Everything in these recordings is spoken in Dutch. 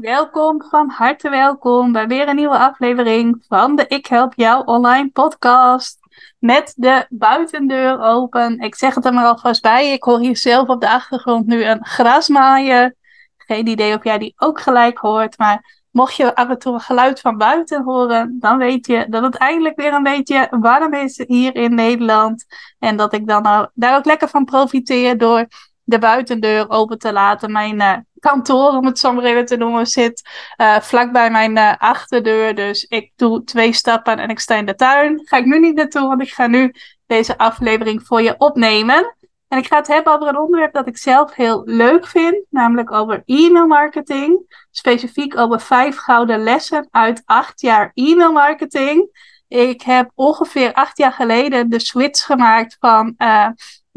Welkom, van harte welkom bij weer een nieuwe aflevering van de Ik Help Jou Online podcast. Met de buitendeur open. Ik zeg het er maar alvast bij. Ik hoor hier zelf op de achtergrond nu een grasmaaien. Geen idee of jij die ook gelijk hoort. Maar mocht je af en toe geluid van buiten horen, dan weet je dat het eindelijk weer een beetje warm is hier in Nederland. En dat ik dan daar ook lekker van profiteer door de buitendeur open te laten. Mijn uh, kantoor, om het zo maar even te noemen, zit uh, vlakbij mijn uh, achterdeur. Dus ik doe twee stappen en ik sta in de tuin. Ga ik nu niet naartoe, want ik ga nu deze aflevering voor je opnemen. En ik ga het hebben over een onderwerp dat ik zelf heel leuk vind, namelijk over e-mail marketing. Specifiek over vijf gouden lessen uit acht jaar e-mail marketing. Ik heb ongeveer acht jaar geleden de switch gemaakt van uh,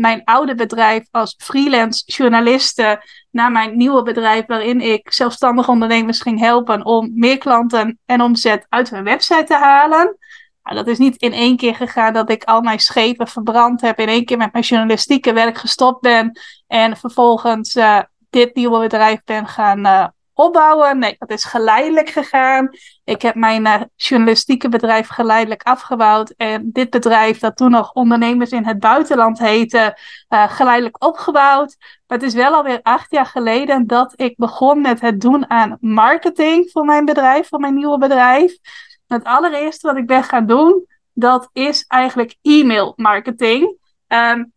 mijn oude bedrijf als freelance journaliste naar mijn nieuwe bedrijf, waarin ik zelfstandige ondernemers ging helpen om meer klanten en omzet uit hun website te halen. Nou, dat is niet in één keer gegaan dat ik al mijn schepen verbrand heb, in één keer met mijn journalistieke werk gestopt ben en vervolgens uh, dit nieuwe bedrijf ben gaan uh, opbouwen. Nee, dat is geleidelijk gegaan. Ik heb mijn uh, journalistieke bedrijf geleidelijk afgebouwd. En dit bedrijf, dat toen nog ondernemers in het buitenland heette, uh, geleidelijk opgebouwd. Maar het is wel alweer acht jaar geleden dat ik begon met het doen aan marketing voor mijn bedrijf, voor mijn nieuwe bedrijf. Het allereerste wat ik ben gaan doen, dat is eigenlijk e-mail marketing. Um,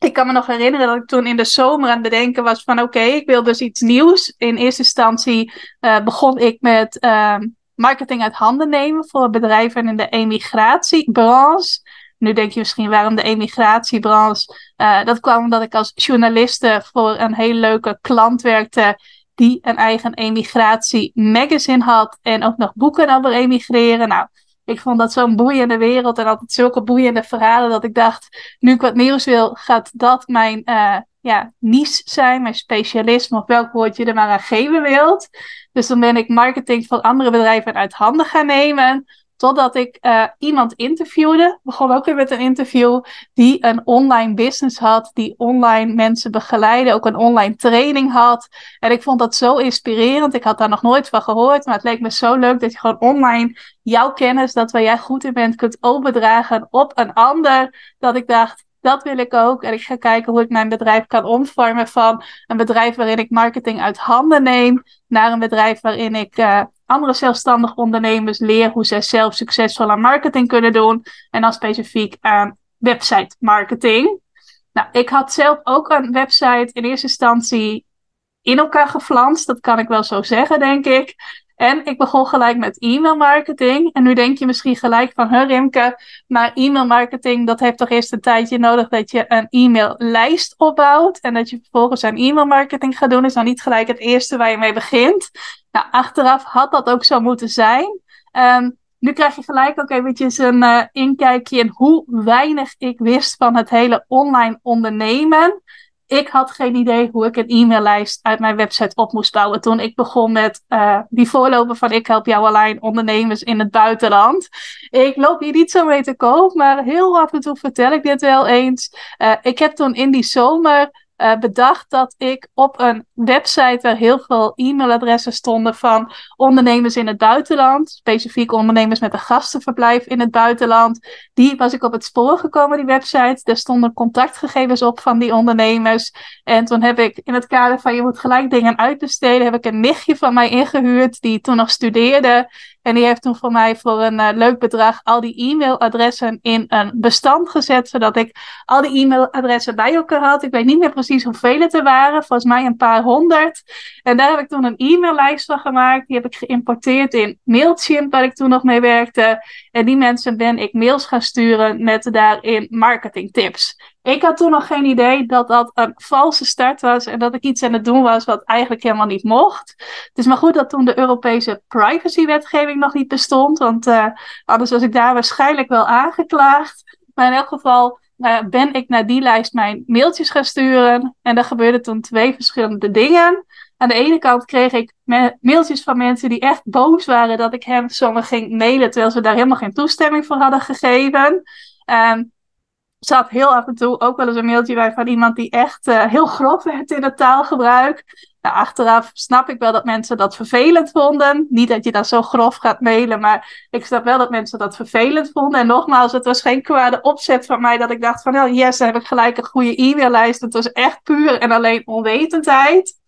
ik kan me nog herinneren dat ik toen in de zomer aan het bedenken was van oké, ik wil dus iets nieuws. In eerste instantie uh, begon ik met uh, marketing uit handen nemen voor bedrijven in de emigratiebranche. Nu denk je misschien waarom de emigratiebranche. Uh, dat kwam omdat ik als journaliste voor een hele leuke klant werkte die een eigen emigratie magazine had en ook nog boeken over emigreren. Nou, ik vond dat zo'n boeiende wereld en altijd zulke boeiende verhalen dat ik dacht, nu ik wat nieuws wil, gaat dat mijn uh, ja, niche zijn, mijn specialisme of welk woord je er maar aan geven wilt. Dus dan ben ik marketing van andere bedrijven uit handen gaan nemen. Totdat ik uh, iemand interviewde, begon ook weer met een interview, die een online business had, die online mensen begeleidde, ook een online training had. En ik vond dat zo inspirerend. Ik had daar nog nooit van gehoord, maar het leek me zo leuk dat je gewoon online jouw kennis, dat waar jij goed in bent, kunt overdragen op een ander. Dat ik dacht, dat wil ik ook. En ik ga kijken hoe ik mijn bedrijf kan omvormen van een bedrijf waarin ik marketing uit handen neem, naar een bedrijf waarin ik uh, andere zelfstandige ondernemers leer hoe zij zelf succesvol aan marketing kunnen doen. En dan specifiek aan website marketing. Nou, ik had zelf ook een website in eerste instantie in elkaar geflanst. Dat kan ik wel zo zeggen, denk ik. En ik begon gelijk met e-mail marketing. En nu denk je misschien gelijk van, huh Rimke, maar e-mail marketing, dat heeft toch eerst een tijdje nodig dat je een e-maillijst opbouwt. En dat je vervolgens aan e-mail marketing gaat doen, is dan niet gelijk het eerste waar je mee begint. Nou, achteraf had dat ook zo moeten zijn. Um, nu krijg je gelijk ook eventjes een uh, inkijkje in hoe weinig ik wist van het hele online ondernemen ik had geen idee hoe ik een e-maillijst uit mijn website op moest bouwen. Toen ik begon met uh, die voorloper van Ik help jou alleen ondernemers in het buitenland. Ik loop hier niet zo mee te koop, maar heel af en toe vertel ik dit wel eens. Uh, ik heb toen in die zomer uh, bedacht dat ik op een website waar heel veel e-mailadressen stonden van ondernemers in het buitenland, specifiek ondernemers met een gastenverblijf in het buitenland, die was ik op het spoor gekomen, die website. Daar stonden contactgegevens op van die ondernemers. En toen heb ik in het kader van je moet gelijk dingen uitbesteden, heb ik een nichtje van mij ingehuurd die toen nog studeerde. En die heeft toen voor mij voor een uh, leuk bedrag al die e-mailadressen in een bestand gezet, zodat ik al die e-mailadressen bij elkaar had. Ik weet niet meer precies hoeveel het er waren, volgens mij een paar honderd. En daar heb ik toen een e-maillijst van gemaakt. Die heb ik geïmporteerd in Mailchimp, waar ik toen nog mee werkte. En die mensen ben ik mails gaan sturen met daarin marketingtips. Ik had toen nog geen idee dat dat een valse start was en dat ik iets aan het doen was wat eigenlijk helemaal niet mocht. Het is maar goed dat toen de Europese privacywetgeving nog niet bestond, want uh, anders was ik daar waarschijnlijk wel aangeklaagd. Maar in elk geval uh, ben ik naar die lijst mijn mailtjes gaan sturen en er gebeurden toen twee verschillende dingen. Aan de ene kant kreeg ik mailtjes van mensen die echt boos waren dat ik hem zomaar ging mailen, terwijl ze daar helemaal geen toestemming voor hadden gegeven. Um, zat heel af en toe ook wel eens een mailtje bij van iemand die echt uh, heel grof werd in het taalgebruik. Nou, achteraf snap ik wel dat mensen dat vervelend vonden. Niet dat je dan zo grof gaat mailen, maar ik snap wel dat mensen dat vervelend vonden. En nogmaals, het was geen kwade opzet van mij dat ik dacht van, oh yes, dan heb ik gelijk een goede e-maillijst. Het was echt puur en alleen onwetendheid.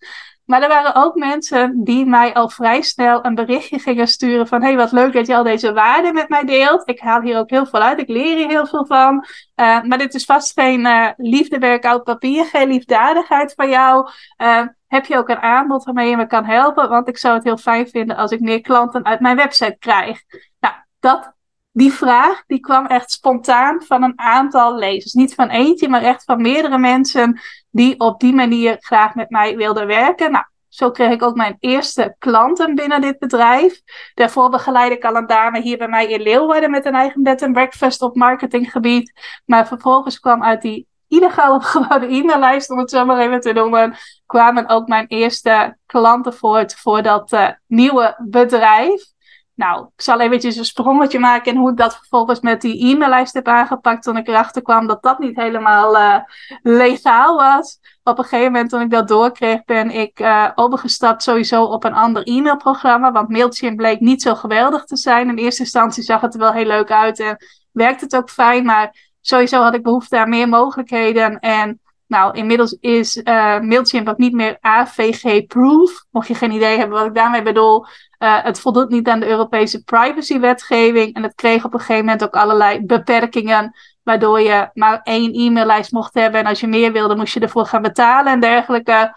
Maar er waren ook mensen die mij al vrij snel een berichtje gingen sturen van hey, wat leuk dat je al deze waarden met mij deelt. Ik haal hier ook heel veel uit, ik leer hier heel veel van. Uh, maar dit is vast geen uh, liefdewerk uit papier, geen liefdadigheid van jou. Uh, heb je ook een aanbod waarmee je me kan helpen? Want ik zou het heel fijn vinden als ik meer klanten uit mijn website krijg. Nou, dat die vraag die kwam echt spontaan van een aantal lezers. Niet van eentje, maar echt van meerdere mensen die op die manier graag met mij wilden werken. Nou, zo kreeg ik ook mijn eerste klanten binnen dit bedrijf. Daarvoor begeleid ik al een dame hier bij mij in Leeuwarden met een eigen bed and breakfast op marketinggebied. Maar vervolgens kwam uit die illegaal opgebouwde e-maillijst, om het zo maar even te noemen, kwamen ook mijn eerste klanten voort voor dat uh, nieuwe bedrijf. Nou, ik zal eventjes een sprongetje maken in hoe ik dat vervolgens met die e-maillijst heb aangepakt toen ik erachter kwam dat dat niet helemaal uh, legaal was. Op een gegeven moment toen ik dat doorkreeg ben ik uh, overgestapt sowieso op een ander e-mailprogramma, want Mailchimp bleek niet zo geweldig te zijn. In eerste instantie zag het er wel heel leuk uit en werkte het ook fijn, maar sowieso had ik behoefte aan meer mogelijkheden en nou, inmiddels is uh, Mailchimp ook niet meer AVG-proof. Mocht je geen idee hebben wat ik daarmee bedoel. Uh, het voldoet niet aan de Europese privacywetgeving. En het kreeg op een gegeven moment ook allerlei beperkingen. Waardoor je maar één e-maillijst mocht hebben. En als je meer wilde, moest je ervoor gaan betalen en dergelijke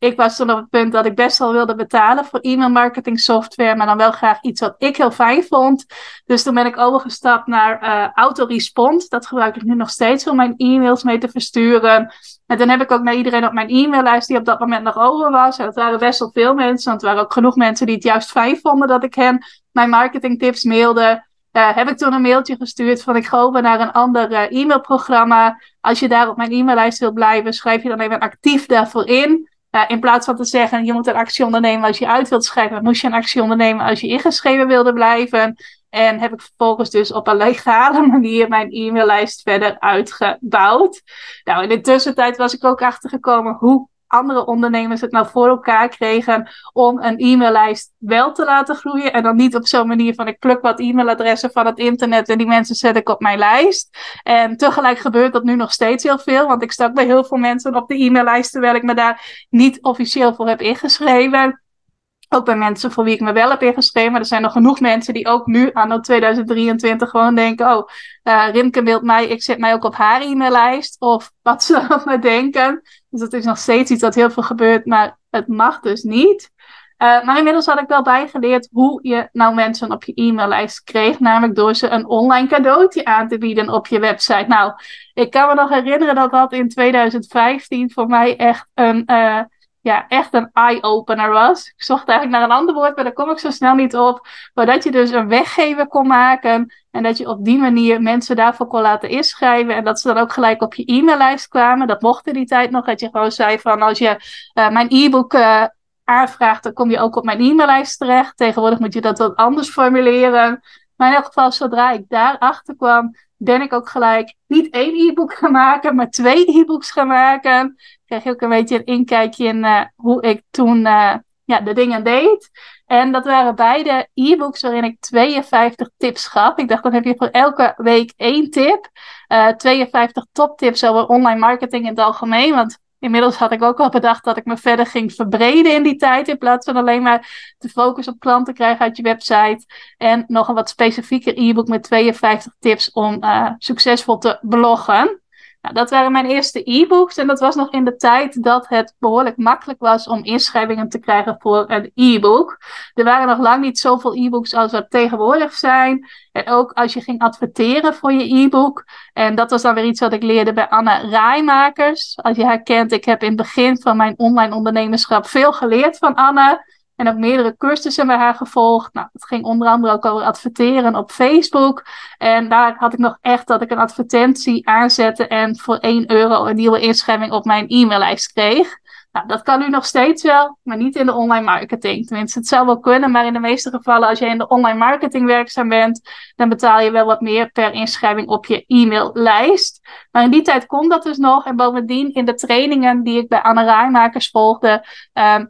ik was toen op het punt dat ik best wel wilde betalen voor e-mail marketing software, maar dan wel graag iets wat ik heel fijn vond. Dus toen ben ik overgestapt naar uh, Autorespond. Dat gebruik ik nu nog steeds om mijn e-mails mee te versturen. En dan heb ik ook naar iedereen op mijn e-maillijst die op dat moment nog over was. En dat waren best wel veel mensen, want er waren ook genoeg mensen die het juist fijn vonden dat ik hen mijn marketingtips mailde. Uh, heb ik toen een mailtje gestuurd van ik ga over naar een ander uh, e-mailprogramma. Als je daar op mijn e-maillijst wil blijven, schrijf je dan even actief daarvoor in. In plaats van te zeggen, je moet een actie ondernemen als je uit wilt schrijven, moest je een actie ondernemen als je ingeschreven wilde blijven. En heb ik vervolgens dus op een legale manier mijn e-maillijst verder uitgebouwd. Nou, in de tussentijd was ik ook achtergekomen hoe andere ondernemers het nou voor elkaar kregen om een e-maillijst wel te laten groeien. En dan niet op zo'n manier van ik pluk wat e-mailadressen van het internet en die mensen zet ik op mijn lijst. En tegelijk gebeurt dat nu nog steeds heel veel, want ik sta bij heel veel mensen op de e-maillijst terwijl ik me daar niet officieel voor heb ingeschreven. Ook bij mensen voor wie ik me wel heb ingeschreven. Maar er zijn nog genoeg mensen die ook nu, anno 2023, gewoon denken: Oh, uh, Rimke mailt mij, ik zet mij ook op haar e-maillijst. Of wat ze me denken. Dus dat is nog steeds iets dat heel veel gebeurt, maar het mag dus niet. Uh, maar inmiddels had ik wel bijgeleerd hoe je nou mensen op je e-maillijst kreeg. Namelijk door ze een online cadeautje aan te bieden op je website. Nou, ik kan me nog herinneren dat dat in 2015 voor mij echt een. Uh, ja, echt een eye-opener was. Ik zocht eigenlijk naar een ander woord, maar daar kom ik zo snel niet op. Maar dat je dus een weggever kon maken en dat je op die manier mensen daarvoor kon laten inschrijven. En dat ze dan ook gelijk op je e-maillijst kwamen. Dat mocht in die tijd nog. Dat je gewoon zei van als je uh, mijn e-book uh, aanvraagt, dan kom je ook op mijn e-maillijst terecht. Tegenwoordig moet je dat wat anders formuleren. Maar in elk geval, zodra ik daarachter kwam, ben ik ook gelijk niet één e-book gaan maken, maar twee e-books gaan maken. Kreeg je ook een beetje een inkijkje in uh, hoe ik toen uh, ja, de dingen deed. En dat waren beide e-books waarin ik 52 tips gaf. Ik dacht, dan heb je voor elke week één tip. Uh, 52 toptips over online marketing in het algemeen. Want inmiddels had ik ook al bedacht dat ik me verder ging verbreden in die tijd. In plaats van alleen maar te focussen op klanten krijgen uit je website. En nog een wat specifieker e-book met 52 tips om uh, succesvol te bloggen. Nou, dat waren mijn eerste e-books en dat was nog in de tijd dat het behoorlijk makkelijk was om inschrijvingen te krijgen voor een e-book. Er waren nog lang niet zoveel e-books als er tegenwoordig zijn. En ook als je ging adverteren voor je e-book. En dat was dan weer iets wat ik leerde bij Anne Rijmakers. Als je haar kent, ik heb in het begin van mijn online ondernemerschap veel geleerd van Anne. En ook meerdere cursussen bij haar gevolgd. Nou, het ging onder andere ook over adverteren op Facebook. En daar had ik nog echt dat ik een advertentie aanzette en voor 1 euro een nieuwe inschrijving op mijn e-maillijst kreeg. Nou, dat kan nu nog steeds wel, maar niet in de online marketing. Tenminste, het zou wel kunnen, maar in de meeste gevallen, als je in de online marketing werkzaam bent, dan betaal je wel wat meer per inschrijving op je e-maillijst. Maar in die tijd kon dat dus nog. En bovendien, in de trainingen die ik bij Anne Rijmakers volgde, ehm,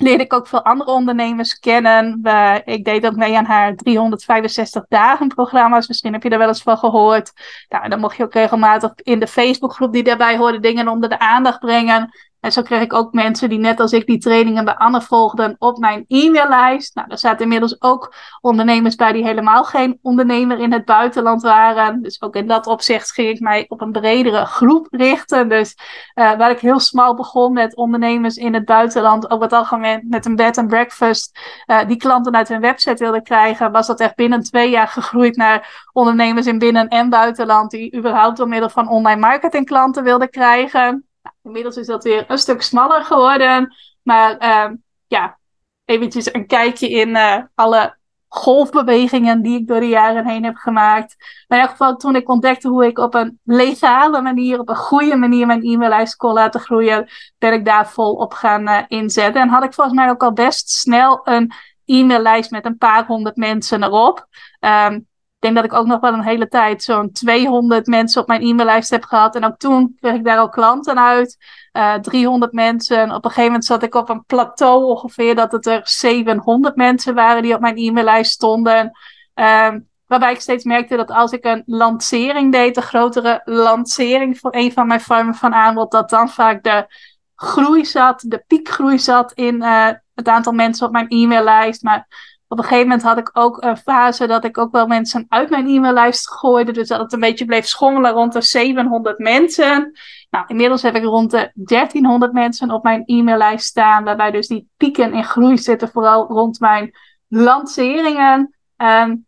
leerde ik ook veel andere ondernemers kennen. ik deed ook mee aan haar 365 dagen programma's. Misschien heb je daar wel eens van gehoord. Nou, dan mocht je ook regelmatig in de Facebookgroep die daarbij hoorde dingen onder de aandacht brengen. En zo kreeg ik ook mensen die net als ik die trainingen bij Anne volgden op mijn e-maillijst. Nou, er zaten inmiddels ook ondernemers bij die helemaal geen ondernemer in het buitenland waren. Dus ook in dat opzicht ging ik mij op een bredere groep richten. Dus uh, waar ik heel smal begon met ondernemers in het buitenland, over het algemeen met een bed and breakfast, uh, die klanten uit hun website wilden krijgen, was dat echt binnen twee jaar gegroeid naar ondernemers in binnen- en buitenland die überhaupt door middel van online marketing klanten wilden krijgen. Inmiddels is dat weer een stuk smaller geworden. Maar uh, ja, eventjes een kijkje in uh, alle golfbewegingen die ik door de jaren heen heb gemaakt. Maar in ieder geval toen ik ontdekte hoe ik op een legale manier, op een goede manier mijn e-maillijst kon laten groeien, ben ik daar vol op gaan uh, inzetten. En had ik volgens mij ook al best snel een e-maillijst met een paar honderd mensen erop. Um, denk dat ik ook nog wel een hele tijd zo'n 200 mensen op mijn e-maillijst heb gehad. En ook toen kreeg ik daar al klanten uit. Uh, eh, 300 mensen. Op een gegeven moment zat ik op een plateau ongeveer dat het er 700 mensen waren die op mijn e-maillijst stonden. Uh, waarbij ik steeds merkte dat als ik een lancering deed, een grotere lancering voor een van mijn vormen van aanbod, dat dan vaak de groei zat, de piekgroei zat in uh, het aantal mensen op mijn e-maillijst. Maar op een gegeven moment had ik ook een fase dat ik ook wel mensen uit mijn e-maillijst gooide. Dus dat het een beetje bleef schommelen rond de 700 mensen. Nou, inmiddels heb ik rond de 1300 mensen op mijn e-maillijst staan. Waarbij dus die pieken in groei zitten, vooral rond mijn lanceringen. Um,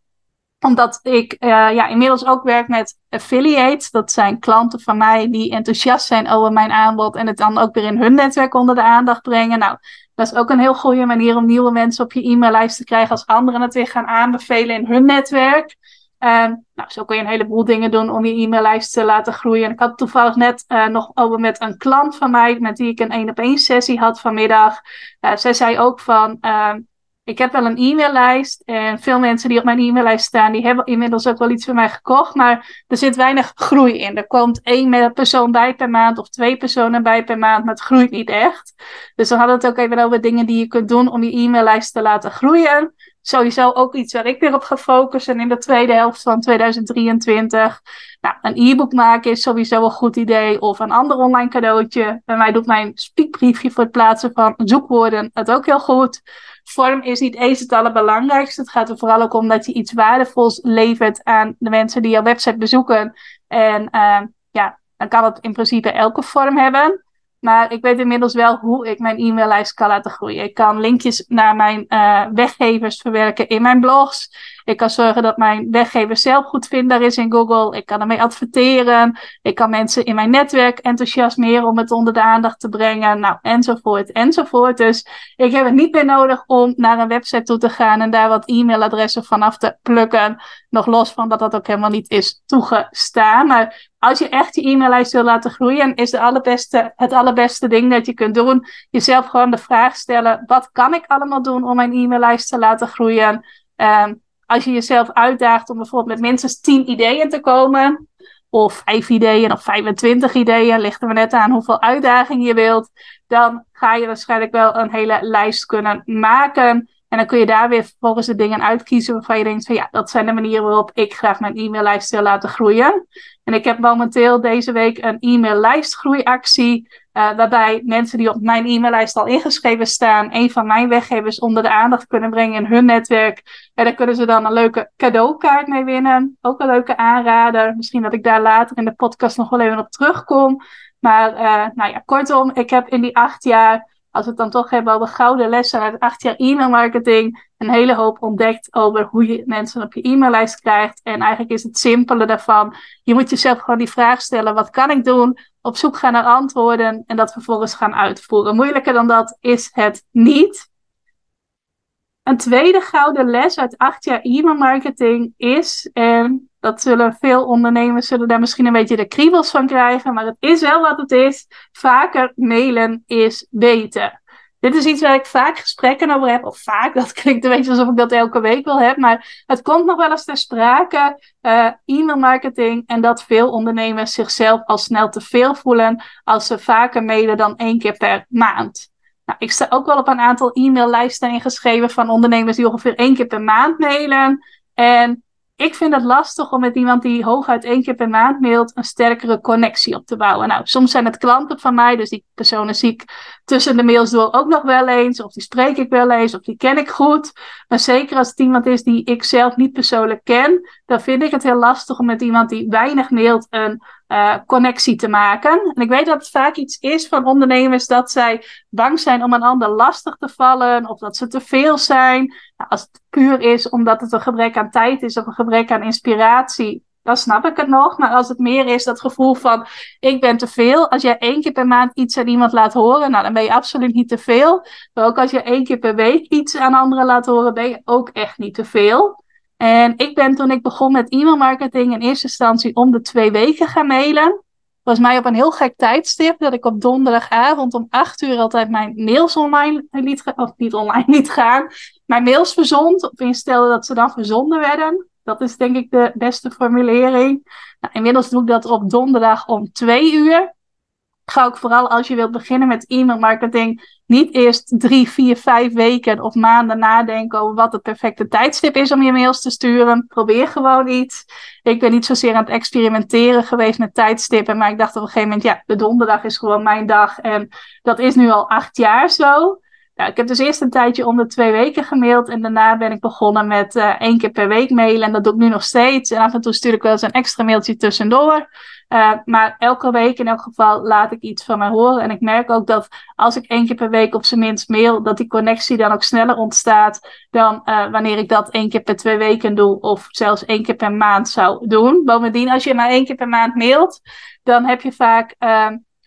omdat ik uh, ja, inmiddels ook werk met affiliates. Dat zijn klanten van mij die enthousiast zijn over mijn aanbod. En het dan ook weer in hun netwerk onder de aandacht brengen. Nou, dat is ook een heel goede manier om nieuwe mensen op je e-maillijst te krijgen als anderen het weer gaan aanbevelen in hun netwerk. Um, nou, zo kun je een heleboel dingen doen om je e-maillijst te laten groeien. Ik had toevallig net uh, nog over met een klant van mij, met wie ik een één op één sessie had vanmiddag. Uh, zij zei ook van, uh, ik heb wel een e-maillijst en veel mensen die op mijn e-maillijst staan, die hebben inmiddels ook wel iets van mij gekocht, maar er zit weinig groei in. Er komt één persoon bij per maand of twee personen bij per maand, maar het groeit niet echt. Dus dan hadden het ook even over dingen die je kunt doen om je e-maillijst te laten groeien. Sowieso ook iets waar ik weer op ga focussen in de tweede helft van 2023. Nou, een e-book maken is sowieso een goed idee. Of een ander online cadeautje. Bij mij doet mijn speakbriefje voor het plaatsen van zoekwoorden het ook heel goed vorm is niet eens het allerbelangrijkste. Het gaat er vooral ook om dat je iets waardevols levert aan de mensen die jouw website bezoeken. En uh, ja, dan kan het in principe elke vorm hebben. Maar ik weet inmiddels wel hoe ik mijn e-maillijst kan laten groeien. Ik kan linkjes naar mijn uh, weggevers verwerken in mijn blogs. Ik kan zorgen dat mijn weggever zelf goed vindbaar is in Google. Ik kan ermee adverteren. Ik kan mensen in mijn netwerk enthousiasmeren om het onder de aandacht te brengen. Nou, enzovoort, enzovoort. Dus ik heb het niet meer nodig om naar een website toe te gaan en daar wat e-mailadressen vanaf te plukken. Nog los van dat dat ook helemaal niet is toegestaan. Maar als je echt je e-maillijst wil laten groeien, is de allerbeste, het allerbeste ding dat je kunt doen, jezelf gewoon de vraag stellen: wat kan ik allemaal doen om mijn e-maillijst te laten groeien? Um, als je jezelf uitdaagt om bijvoorbeeld met minstens 10 ideeën te komen, of 5 ideeën of 25 ideeën, ligt maar net aan hoeveel uitdagingen je wilt, dan ga je waarschijnlijk wel een hele lijst kunnen maken. En dan kun je daar weer vervolgens de dingen uitkiezen waarvan je denkt van ja, dat zijn de manieren waarop ik graag mijn e-maillijst wil laten groeien. En ik heb momenteel deze week een e-maillijstgroeiactie. Uh, waarbij mensen die op mijn e-maillijst al ingeschreven staan, een van mijn weggevers onder de aandacht kunnen brengen in hun netwerk. En daar kunnen ze dan een leuke cadeaukaart mee winnen. Ook een leuke aanrader. Misschien dat ik daar later in de podcast nog wel even op terugkom. Maar uh, nou ja, kortom, ik heb in die acht jaar als we het dan toch hebben over gouden lessen uit acht jaar e-mailmarketing, een hele hoop ontdekt over hoe je mensen op je e-maillijst krijgt. En eigenlijk is het simpele daarvan, je moet jezelf gewoon die vraag stellen, wat kan ik doen? Op zoek gaan naar antwoorden en dat vervolgens gaan uitvoeren. Moeilijker dan dat is het niet. Een tweede gouden les uit acht jaar e-mailmarketing is, en dat zullen veel ondernemers zullen daar misschien een beetje de kriebels van krijgen, maar het is wel wat het is. Vaker mailen is beter. Dit is iets waar ik vaak gesprekken over heb. Of vaak, dat klinkt een beetje alsof ik dat elke week wel heb. Maar het komt nog wel eens ter sprake. Uh, e-mailmarketing. En dat veel ondernemers zichzelf al snel te veel voelen. Als ze vaker mailen dan één keer per maand. Nou, ik sta ook wel op een aantal e-maillijsten ingeschreven van ondernemers die ongeveer één keer per maand mailen. En ik vind het lastig om met iemand die hooguit één keer per maand mailt een sterkere connectie op te bouwen. Nou, soms zijn het klanten van mij, dus die personen zie ik tussen de mails door ook nog wel eens, of die spreek ik wel eens, of die ken ik goed. Maar zeker als het iemand is die ik zelf niet persoonlijk ken, dan vind ik het heel lastig om met iemand die weinig mailt een uh, connectie te maken. En ik weet dat het vaak iets is van ondernemers dat zij bang zijn om een ander lastig te vallen of dat ze te veel zijn. Nou, als het puur is omdat het een gebrek aan tijd is of een gebrek aan inspiratie, dan snap ik het nog. Maar als het meer is dat gevoel van ik ben te veel. Als jij één keer per maand iets aan iemand laat horen, nou dan ben je absoluut niet te veel. Maar ook als je één keer per week iets aan anderen laat horen, ben je ook echt niet te veel. En ik ben toen ik begon met e-mailmarketing in eerste instantie om de twee weken gaan mailen. Was mij op een heel gek tijdstip dat ik op donderdagavond om acht uur altijd mijn mails online liet of niet online liet gaan, mijn mails verzond of instelde dat ze dan verzonden werden. Dat is denk ik de beste formulering. Nou, inmiddels doe ik dat op donderdag om twee uur ga ook vooral als je wilt beginnen met e-mail marketing niet eerst drie, vier, vijf weken of maanden nadenken over wat het perfecte tijdstip is om je mails te sturen. Probeer gewoon iets. Ik ben niet zozeer aan het experimenteren geweest met tijdstippen, maar ik dacht op een gegeven moment, ja, de donderdag is gewoon mijn dag en dat is nu al acht jaar zo. Nou, ik heb dus eerst een tijdje om de twee weken gemaild. En daarna ben ik begonnen met uh, één keer per week mailen. En dat doe ik nu nog steeds. En af en toe stuur ik wel eens een extra mailtje tussendoor. Uh, maar elke week in elk geval laat ik iets van mij horen. En ik merk ook dat als ik één keer per week op zijn minst mail, dat die connectie dan ook sneller ontstaat dan uh, wanneer ik dat één keer per twee weken doe. Of zelfs één keer per maand zou doen. Bovendien, als je maar één keer per maand mailt, dan heb je vaak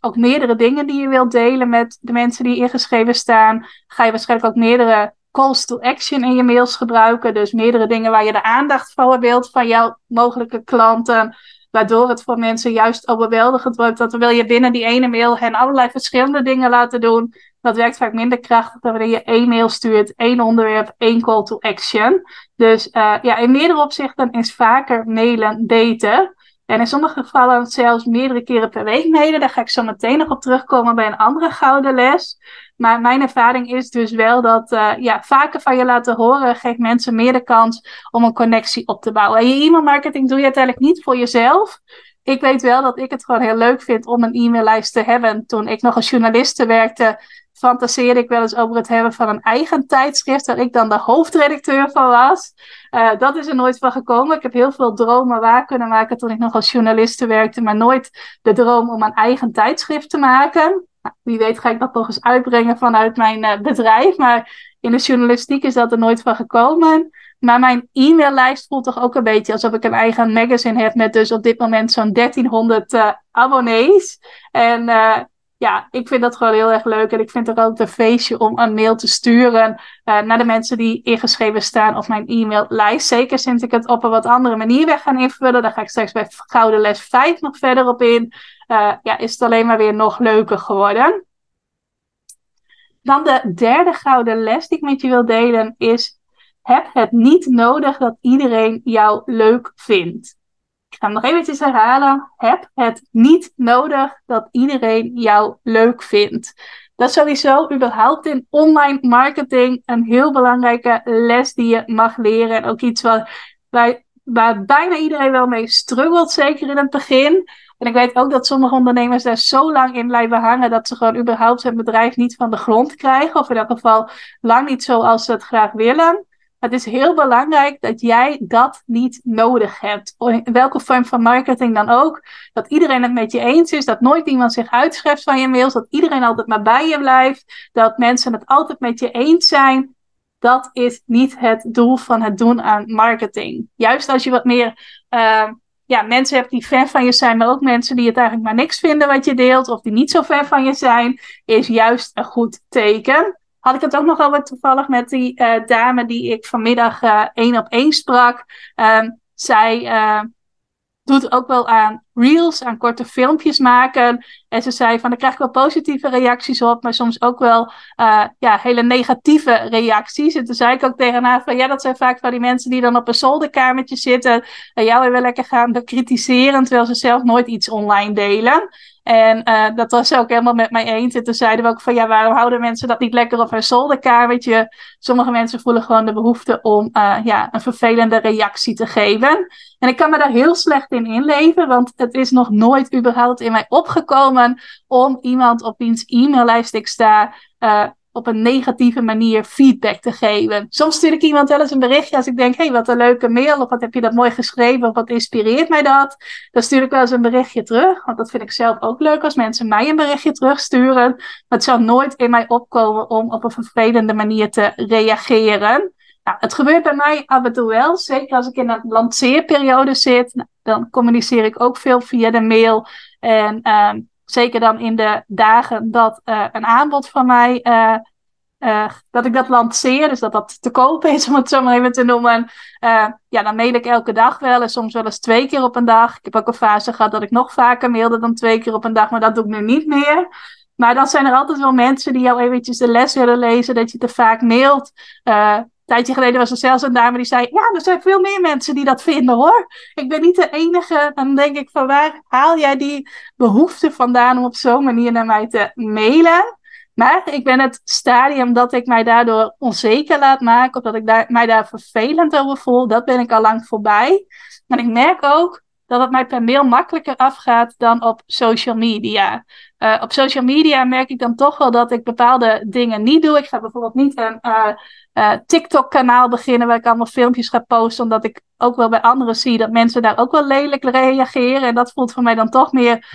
ook meerdere dingen die je wilt delen met de mensen die ingeschreven staan. Ga je waarschijnlijk ook meerdere calls to action in je mails gebruiken. Dus meerdere dingen waar je de aandacht voor wilt van jouw mogelijke klanten. Waardoor het voor mensen juist overweldigend wordt. Dat wil je binnen die ene mail hen allerlei verschillende dingen laten doen. Dat werkt vaak minder krachtig dan wanneer je één mail stuurt, één onderwerp, één call to action. Dus uh, ja, in meerdere opzichten is vaker mailen beter. En in sommige gevallen zelfs meerdere keren per week mede. Daar ga ik zo meteen nog op terugkomen bij een andere gouden les. Maar mijn ervaring is dus wel dat uh, ja, vaker van je laten horen geeft mensen meer de kans om een connectie op te bouwen. En je e-mailmarketing doe je uiteindelijk niet voor jezelf. Ik weet wel dat ik het gewoon heel leuk vind om een e-maillijst te hebben. Toen ik nog als journaliste werkte, fantaseerde ik wel eens over het hebben van een eigen tijdschrift, waar ik dan de hoofdredacteur van was. Uh, dat is er nooit van gekomen. Ik heb heel veel dromen waar kunnen maken toen ik nog als journaliste werkte, maar nooit de droom om een eigen tijdschrift te maken. Nou, wie weet ga ik dat nog eens uitbrengen vanuit mijn uh, bedrijf, maar in de journalistiek is dat er nooit van gekomen. Maar mijn e-maillijst voelt toch ook een beetje alsof ik een eigen magazine heb met dus op dit moment zo'n 1300 uh, abonnees. En ja, ik vind dat gewoon heel erg leuk. En ik vind het ook altijd een feestje om een mail te sturen uh, naar de mensen die ingeschreven staan op mijn e-maillijst. Zeker sinds ik het op een wat andere manier weg gaan invullen. Daar ga ik straks bij Gouden Les 5 nog verder op in. Uh, ja, is het alleen maar weer nog leuker geworden. Dan de derde gouden les die ik met je wil delen is: heb het niet nodig dat iedereen jou leuk vindt. Ik ga hem nog eventjes herhalen. Heb het niet nodig dat iedereen jou leuk vindt. Dat is sowieso überhaupt in online marketing een heel belangrijke les die je mag leren. En ook iets waar, waar, waar bijna iedereen wel mee struggelt, zeker in het begin. En ik weet ook dat sommige ondernemers daar zo lang in blijven hangen dat ze gewoon überhaupt hun bedrijf niet van de grond krijgen. Of in elk geval lang niet zoals ze het graag willen. Het is heel belangrijk dat jij dat niet nodig hebt. In welke vorm van marketing dan ook. Dat iedereen het met je eens is. Dat nooit iemand zich uitschrijft van je mails. Dat iedereen altijd maar bij je blijft. Dat mensen het altijd met je eens zijn. Dat is niet het doel van het doen aan marketing. Juist als je wat meer uh, ja, mensen hebt die fan van je zijn, maar ook mensen die het eigenlijk maar niks vinden wat je deelt. Of die niet zo fan van je zijn. Is juist een goed teken had ik het ook nog wel toevallig met die uh, dame die ik vanmiddag uh, één op één sprak. Uh, zij uh, doet ook wel aan reels, aan korte filmpjes maken. En ze zei van, daar krijg ik wel positieve reacties op, maar soms ook wel ja, hele negatieve reacties. En toen zei ik ook tegen haar van, ja, dat zijn vaak van die mensen die dan op een zolderkamertje zitten en jou weer lekker gaan bekritiseren, terwijl ze zelf nooit iets online delen. En uh, dat was ze ook helemaal met mij eens. En toen zeiden we ook van ja, waarom houden mensen dat niet lekker op hun zolderkamertje? Sommige mensen voelen gewoon de behoefte om uh, ja, een vervelende reactie te geven. En ik kan me daar heel slecht in inleven, want het is nog nooit überhaupt in mij opgekomen om iemand op wiens e-maillijst ik sta uh, op een negatieve manier feedback te geven. Soms stuur ik iemand wel eens een berichtje als ik denk, hé, hey, wat een leuke mail, of wat heb je dat mooi geschreven, of wat inspireert mij dat. Dan stuur ik wel eens een berichtje terug, want dat vind ik zelf ook leuk als mensen mij een berichtje terugsturen. Maar het zou nooit in mij opkomen om op een vervelende manier te reageren. Nou, het gebeurt bij mij af en toe wel, zeker als ik in een lanceerperiode zit. Dan communiceer ik ook veel via de mail. En uh, zeker dan in de dagen dat uh, een aanbod van mij, uh, uh, dat ik dat lanceer, dus dat dat te koop is, om het zo maar even te noemen. ja, dan mail ik elke dag wel en soms wel eens twee keer op een dag. Ik heb ook een fase gehad dat ik nog vaker mailde dan twee keer op een dag, maar dat doe ik nu niet meer. Maar dan zijn er altijd wel mensen die jou eventjes de les willen lezen, dat je te vaak mailt tijdje geleden was er zelfs een dame die zei: Ja, er zijn veel meer mensen die dat vinden hoor. Ik ben niet de enige. Dan denk ik: van waar haal jij die behoefte vandaan om op zo'n manier naar mij te mailen? Maar ik ben het stadium dat ik mij daardoor onzeker laat maken, of dat ik daar, mij daar vervelend over voel, dat ben ik al lang voorbij. En ik merk ook dat het mij per mail makkelijker afgaat dan op social media. Uh, op social media merk ik dan toch wel dat ik bepaalde dingen niet doe. Ik ga bijvoorbeeld niet een uh, uh, TikTok-kanaal beginnen waar ik allemaal filmpjes ga posten, omdat ik ook wel bij anderen zie dat mensen daar ook wel lelijk reageren. En dat voelt voor mij dan toch meer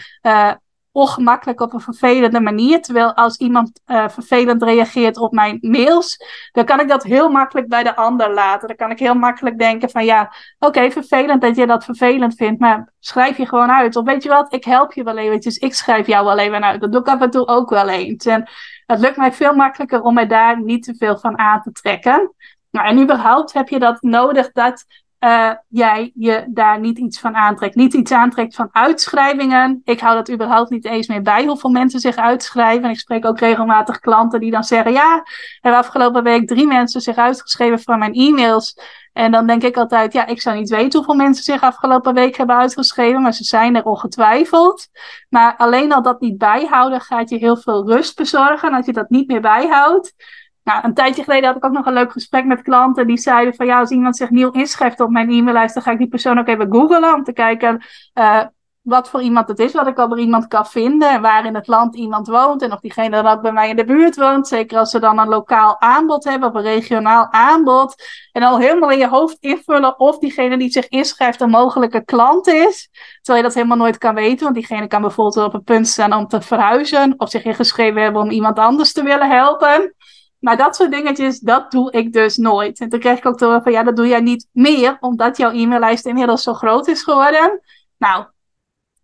ongemakkelijk op een vervelende manier. Terwijl als iemand uh, vervelend reageert op mijn mails, dan kan ik dat heel makkelijk bij de ander laten. Dan kan ik heel makkelijk denken van ja, oké, vervelend dat je dat vervelend vindt, maar schrijf je gewoon uit. Of weet je wat, ik help je wel eventjes, ik schrijf jou wel even uit. Dat doe ik af en toe ook wel eens. En het lukt mij veel makkelijker om mij daar niet te veel van aan te trekken. Nou, en überhaupt heb je dat nodig dat uh, jij je daar niet iets van aantrekt. Niet iets aantrekt van uitschrijvingen. Ik hou dat überhaupt niet eens meer bij hoeveel mensen zich uitschrijven. Ik spreek ook regelmatig klanten die dan zeggen: Ja, er hebben afgelopen week drie mensen zich uitgeschreven voor mijn e-mails. En dan denk ik altijd: Ja, ik zou niet weten hoeveel mensen zich afgelopen week hebben uitgeschreven, maar ze zijn er ongetwijfeld. Maar alleen al dat niet bijhouden gaat je heel veel rust bezorgen. Als je dat niet meer bijhoudt, nou, een tijdje geleden had ik ook nog een leuk gesprek met klanten die zeiden van ja, als iemand zich nieuw inschrijft op mijn e-maillijst, dan ga ik die persoon ook even googlen om te kijken uh, wat voor iemand het is, wat ik over iemand kan vinden en waar in het land iemand woont en of diegene dan ook bij mij in de buurt woont. Zeker als ze dan een lokaal aanbod hebben of een regionaal aanbod. En al helemaal in je hoofd invullen of diegene die zich inschrijft een mogelijke klant is. Terwijl je dat helemaal nooit kan weten, want diegene kan bijvoorbeeld op een punt staan om te verhuizen of zich ingeschreven hebben om iemand anders te willen helpen. Maar dat soort dingetjes, dat doe ik dus nooit. En toen kreeg ik ook te horen van, ja, dat doe jij niet meer, omdat jouw e-maillijst inmiddels zo groot is geworden. Nou,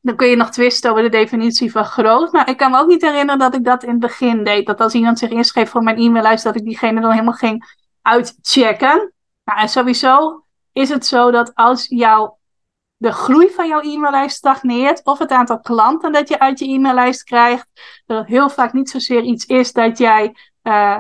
dan kun je nog twisten over de definitie van groot. Maar ik kan me ook niet herinneren dat ik dat in het begin deed. Dat als iemand zich inschreef voor mijn e-maillijst, dat ik diegene dan helemaal ging uitchecken. Nou, en sowieso is het zo dat als jouw de groei van jouw e-maillijst stagneert, of het aantal klanten dat je uit je e-maillijst krijgt, dat het heel vaak niet zozeer iets is dat jij uh,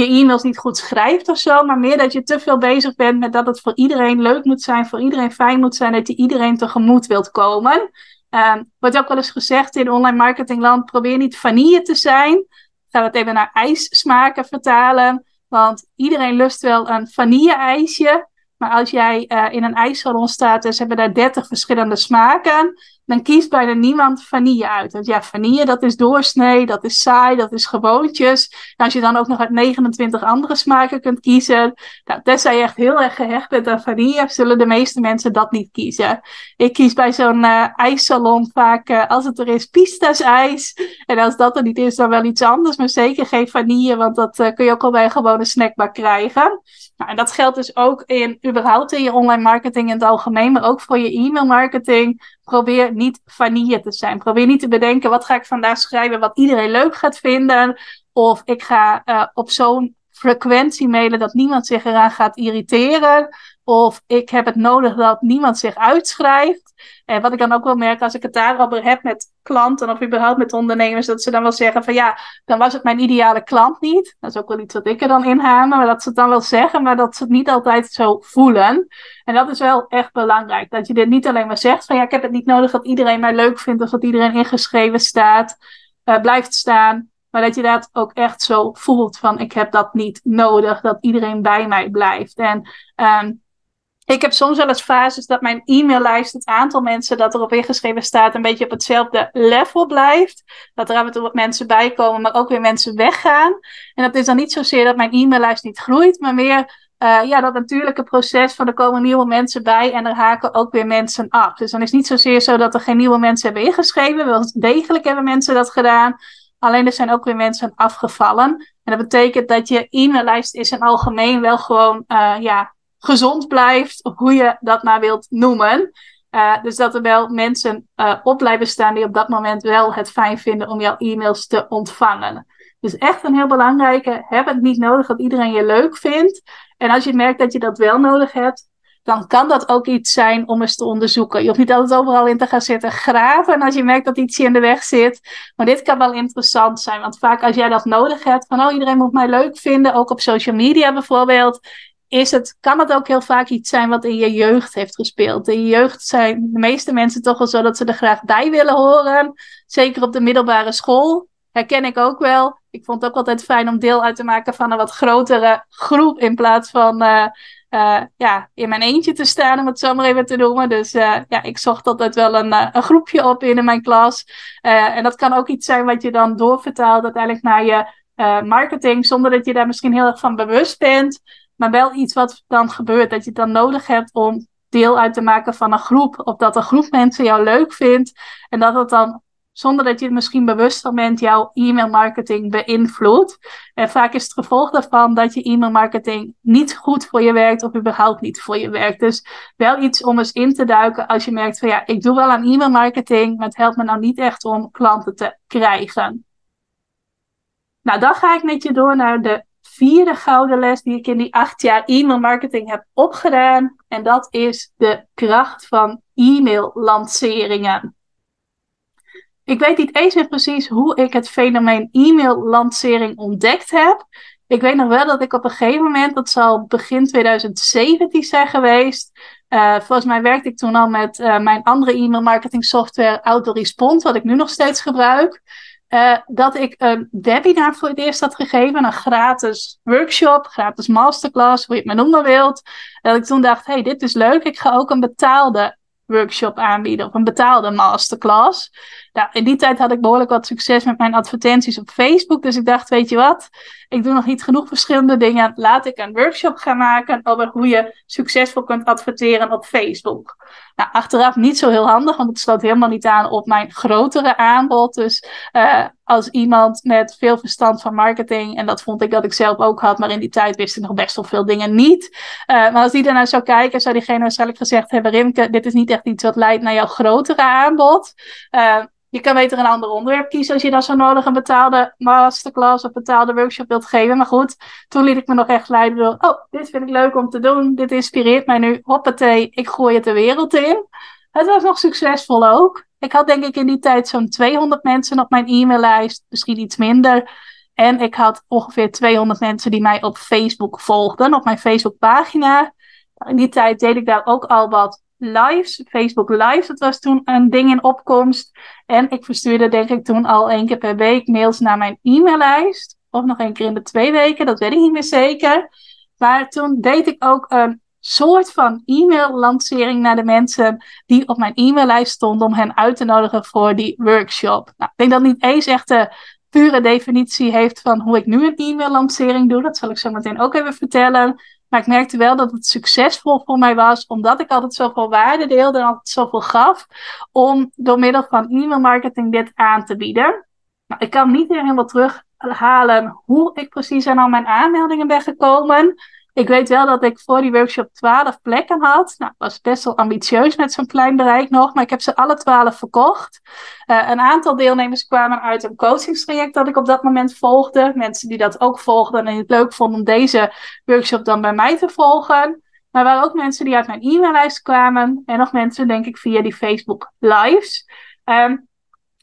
je e-mails niet goed schrijft of zo, maar meer dat je te veel bezig bent met dat het voor iedereen leuk moet zijn, voor iedereen fijn moet zijn, dat je iedereen tegemoet wilt komen. Um, wordt ook wel eens gezegd in online marketingland, probeer niet vanille te zijn. Gaan we het even naar ijssmaken vertalen. Want iedereen lust wel een vanille-ijsje. Maar als jij uh, in een ijssalon staat ze hebben daar 30 verschillende smaken, dan kiest bijna niemand vanille uit. Want ja, vanille, dat is doorsnee, dat is saai, dat is gewoontjes. En als je dan ook nog uit 29 andere smaken kunt kiezen, nou, tenzij je echt heel erg gehecht bent aan vanille, zullen de meeste mensen dat niet kiezen. Ik kies bij zo'n uh, ijssalon vaak, uh, als het er is, pistasijs. En als dat er niet is, dan wel iets anders, maar zeker geen vanille, want dat uh, kun je ook al bij een gewone snackbar krijgen. Nou, en dat geldt dus ook in überhaupt in je online marketing in het algemeen, maar ook voor je e-mail marketing. Probeer niet vanille te zijn. Probeer niet te bedenken wat ga ik vandaag schrijven wat iedereen leuk gaat vinden. Of ik ga uh, op zo'n frequentie mailen dat niemand zich eraan gaat irriteren. Of ik heb het nodig dat niemand zich uitschrijft. En wat ik dan ook wel merk als ik het daarover heb met klanten of überhaupt met ondernemers, dat ze dan wel zeggen van ja, dan was het mijn ideale klant niet. Dat is ook wel iets wat ik er dan in hamer, maar dat ze het dan wel zeggen, maar dat ze het niet altijd zo voelen. En dat is wel echt belangrijk. Dat je dit niet alleen maar zegt van ja, ik heb het niet nodig dat iedereen mij leuk vindt of dat iedereen ingeschreven staat, uh, blijft staan. Maar dat je dat ook echt zo voelt van ik heb dat niet nodig, dat iedereen bij mij blijft. En um, ik heb soms wel eens fases dat mijn e-maillijst, het aantal mensen dat erop ingeschreven staat, een beetje op hetzelfde level blijft. Dat er af en toe wat mensen bij komen, maar ook weer mensen weggaan. En dat is dan niet zozeer dat mijn e-maillijst niet groeit, maar meer uh, ja, dat natuurlijke proces van er komen nieuwe mensen bij en er haken ook weer mensen af. Dus dan is het niet zozeer zo dat er geen nieuwe mensen hebben ingeschreven. Wel degelijk hebben mensen dat gedaan. Alleen er zijn ook weer mensen afgevallen. En dat betekent dat je e-maillijst is in algemeen wel gewoon uh, ja, gezond blijft, hoe je dat maar wilt noemen. Uh, dus dat er wel mensen uh, op blijven staan die op dat moment wel het fijn vinden om jouw e-mails te ontvangen. Dus echt een heel belangrijke. Heb het niet nodig dat iedereen je leuk vindt. En als je merkt dat je dat wel nodig hebt, dan kan dat ook iets zijn om eens te onderzoeken. Je hoeft niet altijd overal in te gaan zitten graven. En als je merkt dat iets in de weg zit. Maar dit kan wel interessant zijn. Want vaak als jij dat nodig hebt, van oh, iedereen moet mij leuk vinden, ook op social media bijvoorbeeld is het, kan het ook heel vaak iets zijn wat in je jeugd heeft gespeeld. In je jeugd zijn de meeste mensen toch wel zo dat ze er graag bij willen horen. Zeker op de middelbare school. Herken ik ook wel. Ik vond het ook altijd fijn om deel uit te maken van een wat grotere groep. In plaats van uh, uh, ja, in mijn eentje te staan, om het zo maar even te noemen. Dus uh, ja, ik zocht altijd wel een, een groepje op in mijn klas. en dat kan ook iets zijn wat je dan doorvertaalt uiteindelijk naar je marketing. Zonder dat je daar misschien heel erg van bewust bent. Maar wel iets wat dan gebeurt. Dat je het dan nodig hebt om deel uit te maken van een groep. Of dat een groep mensen jou leuk vindt. En dat het dan, zonder dat je het misschien bewust van bent, jouw e-mail marketing beïnvloedt. En vaak is het gevolg daarvan dat je e-mail marketing niet goed voor je werkt. Of überhaupt niet voor je werkt. Dus wel iets om eens in te duiken als je merkt van ja, ik doe wel aan e-mail marketing. Maar het helpt me nou niet echt om klanten te krijgen. Nou, dan ga ik met je door naar de vierde gouden les die ik in die acht jaar e-mail marketing heb opgedaan. En dat is de kracht van e-mail lanceringen. Ik weet niet eens meer precies hoe ik het fenomeen e-mail lancering ontdekt heb. Ik weet nog wel dat ik op een gegeven moment, dat zal begin 2017 zijn geweest. Uh, volgens mij werkte ik toen al met uh, mijn andere e-mail marketing software Autorespond, wat ik nu nog steeds gebruik. Uh, dat ik een webinar voor het eerst had gegeven, een gratis workshop, gratis masterclass, hoe je het maar noemen wilt. Dat ik toen dacht, hey, dit is leuk, ik ga ook een betaalde workshop aanbieden of een betaalde masterclass. Nou, in die tijd had ik behoorlijk wat succes met mijn advertenties op Facebook. Dus ik dacht, weet je wat, ik doe nog niet genoeg verschillende dingen. Laat ik een workshop gaan maken over hoe je succesvol kunt adverteren op Facebook. Nou, achteraf niet zo heel handig, want het sloot helemaal niet aan op mijn grotere aanbod. Dus uh, als iemand met veel verstand van marketing, en dat vond ik dat ik zelf ook had, maar in die tijd wist ik nog best wel veel dingen niet. Uh, maar als die daarnaar zou kijken, zou diegene waarschijnlijk gezegd hebben: Rimke, dit is niet echt iets wat leidt naar jouw grotere aanbod. Uh, je kan beter een ander onderwerp kiezen als je dan zo nodig een betaalde masterclass of betaalde workshop wilt geven. Maar goed, toen liet ik me nog echt leiden door, oh, dit vind ik leuk om te doen. Dit inspireert mij nu. Hoppatee, ik gooi het de wereld in. Het was nog succesvol ook. Ik had denk ik in die tijd zo'n 200 mensen op mijn e-maillijst, misschien iets minder. En ik had ongeveer 200 mensen die mij op Facebook volgden, op mijn Facebookpagina. In die tijd deed ik daar ook al wat lives, Facebook lives, dat was toen een ding in opkomst. En ik verstuurde denk ik toen al één keer per week mails naar mijn e-maillijst. Of nog één keer in de twee weken, dat weet ik niet meer zeker. Maar toen deed ik ook een soort van e-mail-lancering naar de mensen die op mijn e-maillijst stonden om hen uit te nodigen voor die workshop. Nou, ik denk dat niet eens echt de pure definitie heeft van hoe ik nu een e-mail-lancering doe. Dat zal ik zo meteen ook even vertellen. Maar ik merkte wel dat het succesvol voor mij was, omdat ik altijd zoveel waarde deelde en altijd zoveel gaf, om door middel van e-mail marketing dit aan te bieden. Nou, ik kan niet helemaal terughalen hoe ik precies aan al mijn aanmeldingen ben gekomen. Ik weet wel dat ik voor die workshop 12 plekken had. Nou, was best wel ambitieus met zo'n klein bereik nog, maar ik heb ze alle 12 verkocht. Uh, een aantal deelnemers kwamen uit een coachingstraject dat ik op dat moment volgde. Mensen die dat ook volgden en het leuk vonden om deze workshop dan bij mij te volgen. Maar waren ook mensen die uit mijn e-maillijst kwamen en nog mensen, denk ik, via die Facebook Lives. Um,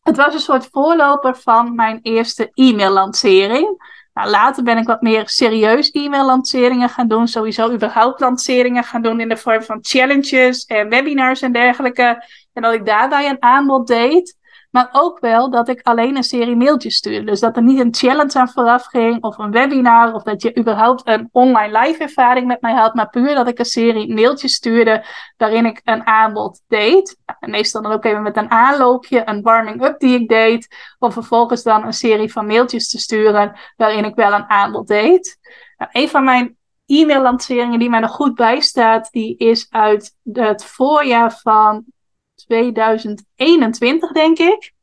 het was een soort voorloper van mijn eerste e-mail-lancering. Nou, later ben ik wat meer serieus e-mail-lanceringen gaan doen. Sowieso überhaupt lanceringen gaan doen in de vorm van challenges en webinars en dergelijke. En dat ik daarbij een aanbod deed. Maar ook wel dat ik alleen een serie mailtjes stuurde. Dus dat er niet een challenge aan vooraf ging of een webinar of dat je überhaupt een online live ervaring met mij had. Maar puur dat ik een serie mailtjes stuurde waarin ik een aanbod deed. En meestal dan ook even met een aanloopje, een warming-up die ik deed. Om vervolgens dan een serie van mailtjes te sturen waarin ik wel een aanbod deed. Nou, een van mijn e-mail-lanceringen die mij nog goed bijstaat, die is uit het voorjaar van 2021, denk ik.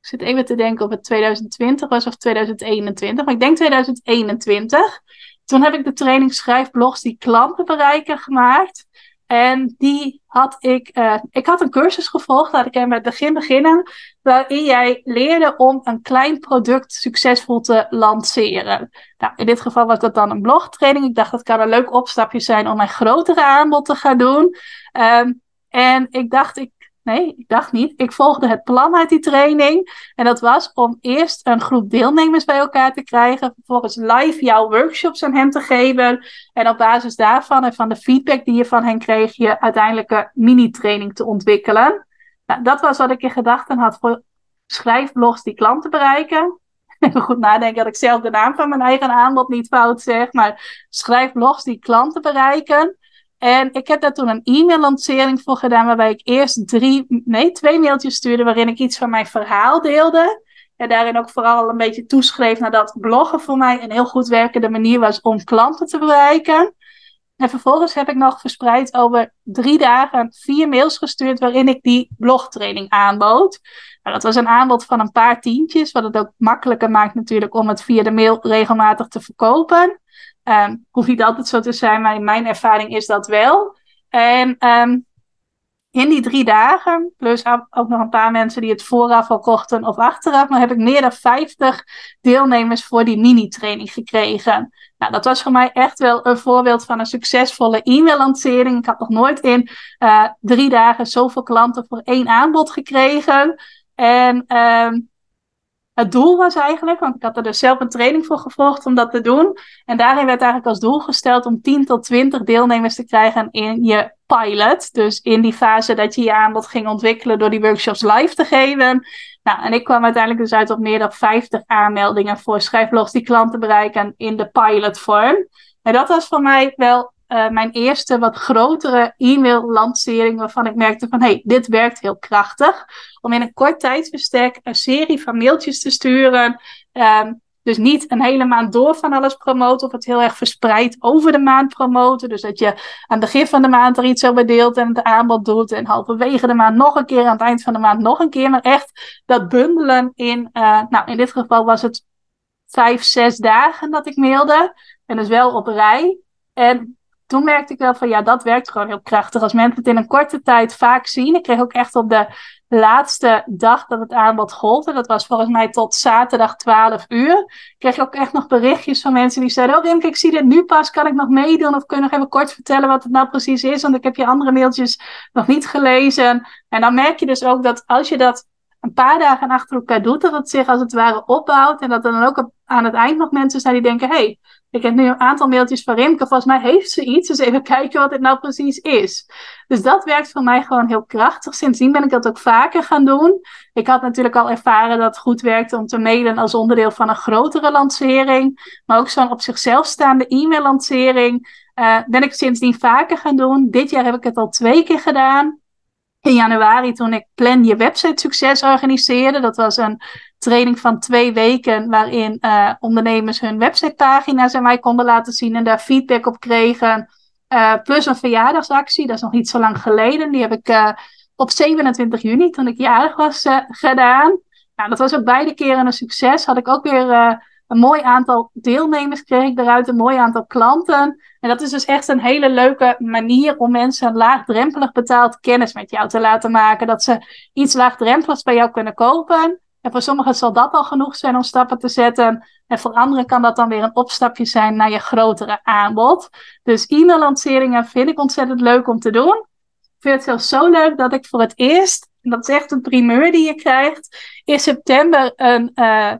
Ik zit even te denken of het 2020 was of 2021. Maar ik denk 2021. Toen heb ik de training Schrijfblogs die klanten bereiken gemaakt. En die had ik. Uh, ik had een cursus gevolgd, laat ik even met het begin beginnen. Waarin jij leerde om een klein product succesvol te lanceren. Nou, in dit geval was dat dan een blogtraining. Ik dacht dat kan een leuk opstapje zijn om een grotere aanbod te gaan doen. Um, en ik dacht, ik, nee, ik dacht niet. Ik volgde het plan uit die training. En dat was om eerst een groep deelnemers bij elkaar te krijgen. Vervolgens live jouw workshops aan hen te geven. En op basis daarvan en van de feedback die je van hen kreeg, je uiteindelijke mini-training te ontwikkelen. Nou, dat was wat ik in gedachten had voor schrijfblogs die klanten bereiken. Even goed nadenken dat ik zelf de naam van mijn eigen aanbod niet fout zeg. Maar schrijfblogs die klanten bereiken. En ik heb daar toen een e-mail-lancering voor gedaan, waarbij ik eerst drie, nee, twee mailtjes stuurde waarin ik iets van mijn verhaal deelde. En daarin ook vooral een beetje toeschreef naar dat bloggen voor mij een heel goed werkende manier was om klanten te bereiken. En vervolgens heb ik nog verspreid over drie dagen vier mails gestuurd waarin ik die blogtraining aanbood. Nou, dat was een aanbod van een paar tientjes, wat het ook makkelijker maakt natuurlijk om het via de mail regelmatig te verkopen. Um, hoeft niet altijd zo te zijn, maar in mijn ervaring is dat wel. En um, in die drie dagen, plus ook nog een paar mensen die het vooraf al kochten of achteraf, maar heb ik meer dan 50 deelnemers voor die mini-training gekregen. Nou, dat was voor mij echt wel een voorbeeld van een succesvolle e-mail-lancering. Ik had nog nooit in uh, drie dagen zoveel klanten voor één aanbod gekregen. En um, het doel was eigenlijk, want ik had er dus zelf een training voor gevolgd om dat te doen. En daarin werd eigenlijk als doel gesteld om 10 tot 20 deelnemers te krijgen in je pilot. Dus in die fase dat je je aanbod ging ontwikkelen door die workshops live te geven. Nou, en ik kwam uiteindelijk dus uit op meer dan 50 aanmeldingen voor schrijfblogs die klanten bereiken in de pilotvorm. En dat was voor mij wel uh, mijn eerste wat grotere e-mail-lancering waarvan ik merkte van hey, dit werkt heel krachtig. Om in een kort tijdsbestek een serie van mailtjes te sturen. Um, dus niet een hele maand door van alles promoten of het heel erg verspreid over de maand promoten. Dus dat je aan het begin van de maand er iets over deelt en het aanbod doet. En halverwege de maand nog een keer, aan het eind van de maand nog een keer. Maar echt dat bundelen in, uh, nou in dit geval was het vijf, zes dagen dat ik mailde. En dus wel op rij. En toen merkte ik wel van ja, dat werkt gewoon heel krachtig. Als mensen het in een korte tijd vaak zien. Ik kreeg ook echt op de laatste dag dat het aanbod gold. En dat was volgens mij tot zaterdag 12 uur. Kreeg ik ook echt nog berichtjes van mensen die zeiden: Oh, Rimke, ik zie dit nu pas. Kan ik nog meedoen? Of kun je nog even kort vertellen wat het nou precies is? Want ik heb je andere mailtjes nog niet gelezen. En dan merk je dus ook dat als je dat paar dagen achter elkaar doet, dat het zich als het ware opbouwt. En dat er dan ook aan het eind nog mensen zijn die denken: hé, hey, ik heb nu een aantal mailtjes van Rimke, volgens mij heeft ze iets. Dus even kijken wat dit nou precies is. Dus dat werkt voor mij gewoon heel krachtig. Sindsdien ben ik dat ook vaker gaan doen. Ik had natuurlijk al ervaren dat het goed werkte om te mailen als onderdeel van een grotere lancering. Maar ook zo'n op zichzelf staande e-mail-lancering. Uh, ben ik sindsdien vaker gaan doen. Dit jaar heb ik het al twee keer gedaan in januari toen ik Plan Je Website Succes organiseerde. Dat was een training van twee weken waarin uh, ondernemers hun websitepagina's aan mij konden laten zien en daar feedback op kregen. Uh, plus een verjaardagsactie, dat is nog niet zo lang geleden. Die heb ik uh, op 27 juni, toen ik jarig was, gedaan. Nou, dat was ook beide keren een succes. Had ik ook weer een mooi aantal deelnemers, kreeg ik eruit, een mooi aantal klanten. En dat is dus echt een hele leuke manier om mensen laagdrempelig betaald kennis met jou te laten maken. Dat ze iets laagdrempeligs bij jou kunnen kopen. En voor sommigen zal dat al genoeg zijn om stappen te zetten. En voor anderen kan dat dan weer een opstapje zijn naar je grotere aanbod. Dus e-mail-lanceringen vind ik ontzettend leuk om te doen. Ik vind het zelfs zo leuk dat ik voor het eerst, en dat is echt een primeur die je krijgt, in september een uh,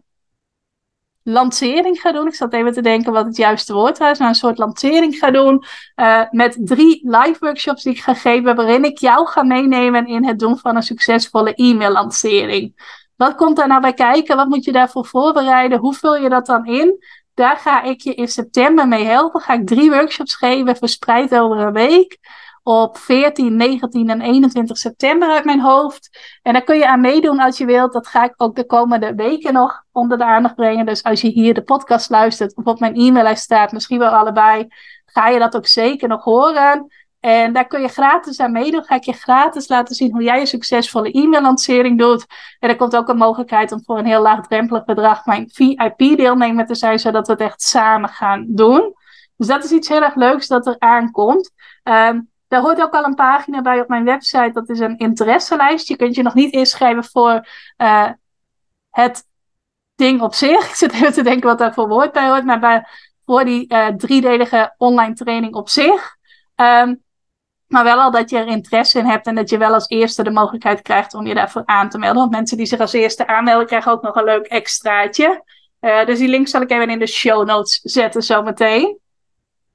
lancering ga doen. Ik zat even te denken wat het juiste woord was. Maar een soort lancering ga doen. Uh, met drie live workshops die ik ga geven. Waarin ik jou ga meenemen in het doen van een succesvolle e-mail lancering. Wat komt daar nou bij kijken? Wat moet je daarvoor voorbereiden? Hoe vul je dat dan in? Daar ga ik je in september mee helpen. Ga ik drie workshops geven, verspreid over een week op 14, 19 en 21 september uit mijn hoofd. En daar kun je aan meedoen als je wilt. Dat ga ik ook de komende weken nog onder de aandacht brengen. Dus als je hier de podcast luistert of op mijn e-maillijst staat, misschien wel allebei, ga je dat ook zeker nog horen. En daar kun je gratis aan meedoen. Ga ik je gratis laten zien hoe jij een succesvolle e-mail-lancering doet. En er komt ook een mogelijkheid om voor een heel laagdrempelig bedrag mijn VIP-deelnemer te zijn, zodat we het echt samen gaan doen. Dus dat is iets heel erg leuks dat er aankomt. Um, daar hoort ook al een pagina bij op mijn website. Dat is een interesselijst. Je kunt je nog niet inschrijven voor uh, het ding op zich. Ik zit even te denken wat daar voor woord bij hoort. Maar bij, voor die uh, driedelige online training op zich. Um, maar wel al dat je er interesse in hebt en dat je wel als eerste de mogelijkheid krijgt om je daarvoor aan te melden. Want mensen die zich als eerste aanmelden krijgen ook nog een leuk extraatje. Uh, dus die link zal ik even in de show notes zetten zometeen.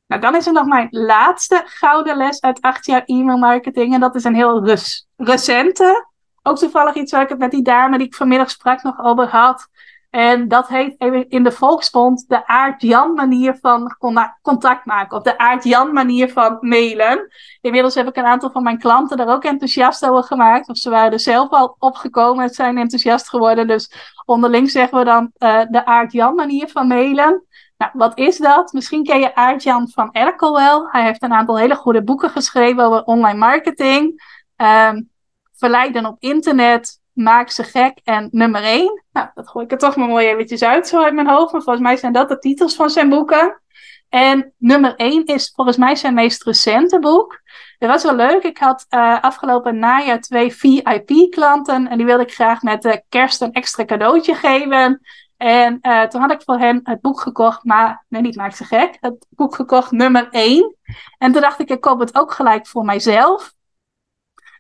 Nou, dan is er nog mijn laatste gouden les uit acht jaar e-mail marketing. En dat is een heel recente. Ook toevallig iets waar ik het met die dame die ik vanmiddag sprak nog over had. En dat heet in de volksmond de Aart-Jan manier van contact maken. Of de Aart-Jan manier van mailen. Inmiddels heb ik een aantal van mijn klanten daar ook enthousiast over gemaakt. Of ze waren er zelf al opgekomen en zijn enthousiast geworden. Dus onderling zeggen we dan uh, de Aart-Jan manier van mailen. Nou, wat is dat? Misschien ken je Aart-Jan van Erkel wel. Hij heeft een aantal hele goede boeken geschreven over online marketing. Um, verleiden op internet, maak ze gek en nummer 1. Nou, dat gooi ik er toch maar mooi eventjes uit zo uit mijn hoofd. Maar volgens mij zijn dat de titels van zijn boeken. En nummer 1 is volgens mij zijn meest recente boek. Dat was wel leuk. Ik had uh, afgelopen najaar twee VIP-klanten. En die wilde ik graag met de kerst een extra cadeautje geven. En uh, toen had ik voor hen het boek gekocht, maar nee, niet maak ze gek. Het boek gekocht nummer 1. En toen dacht ik, ik koop het ook gelijk voor mijzelf.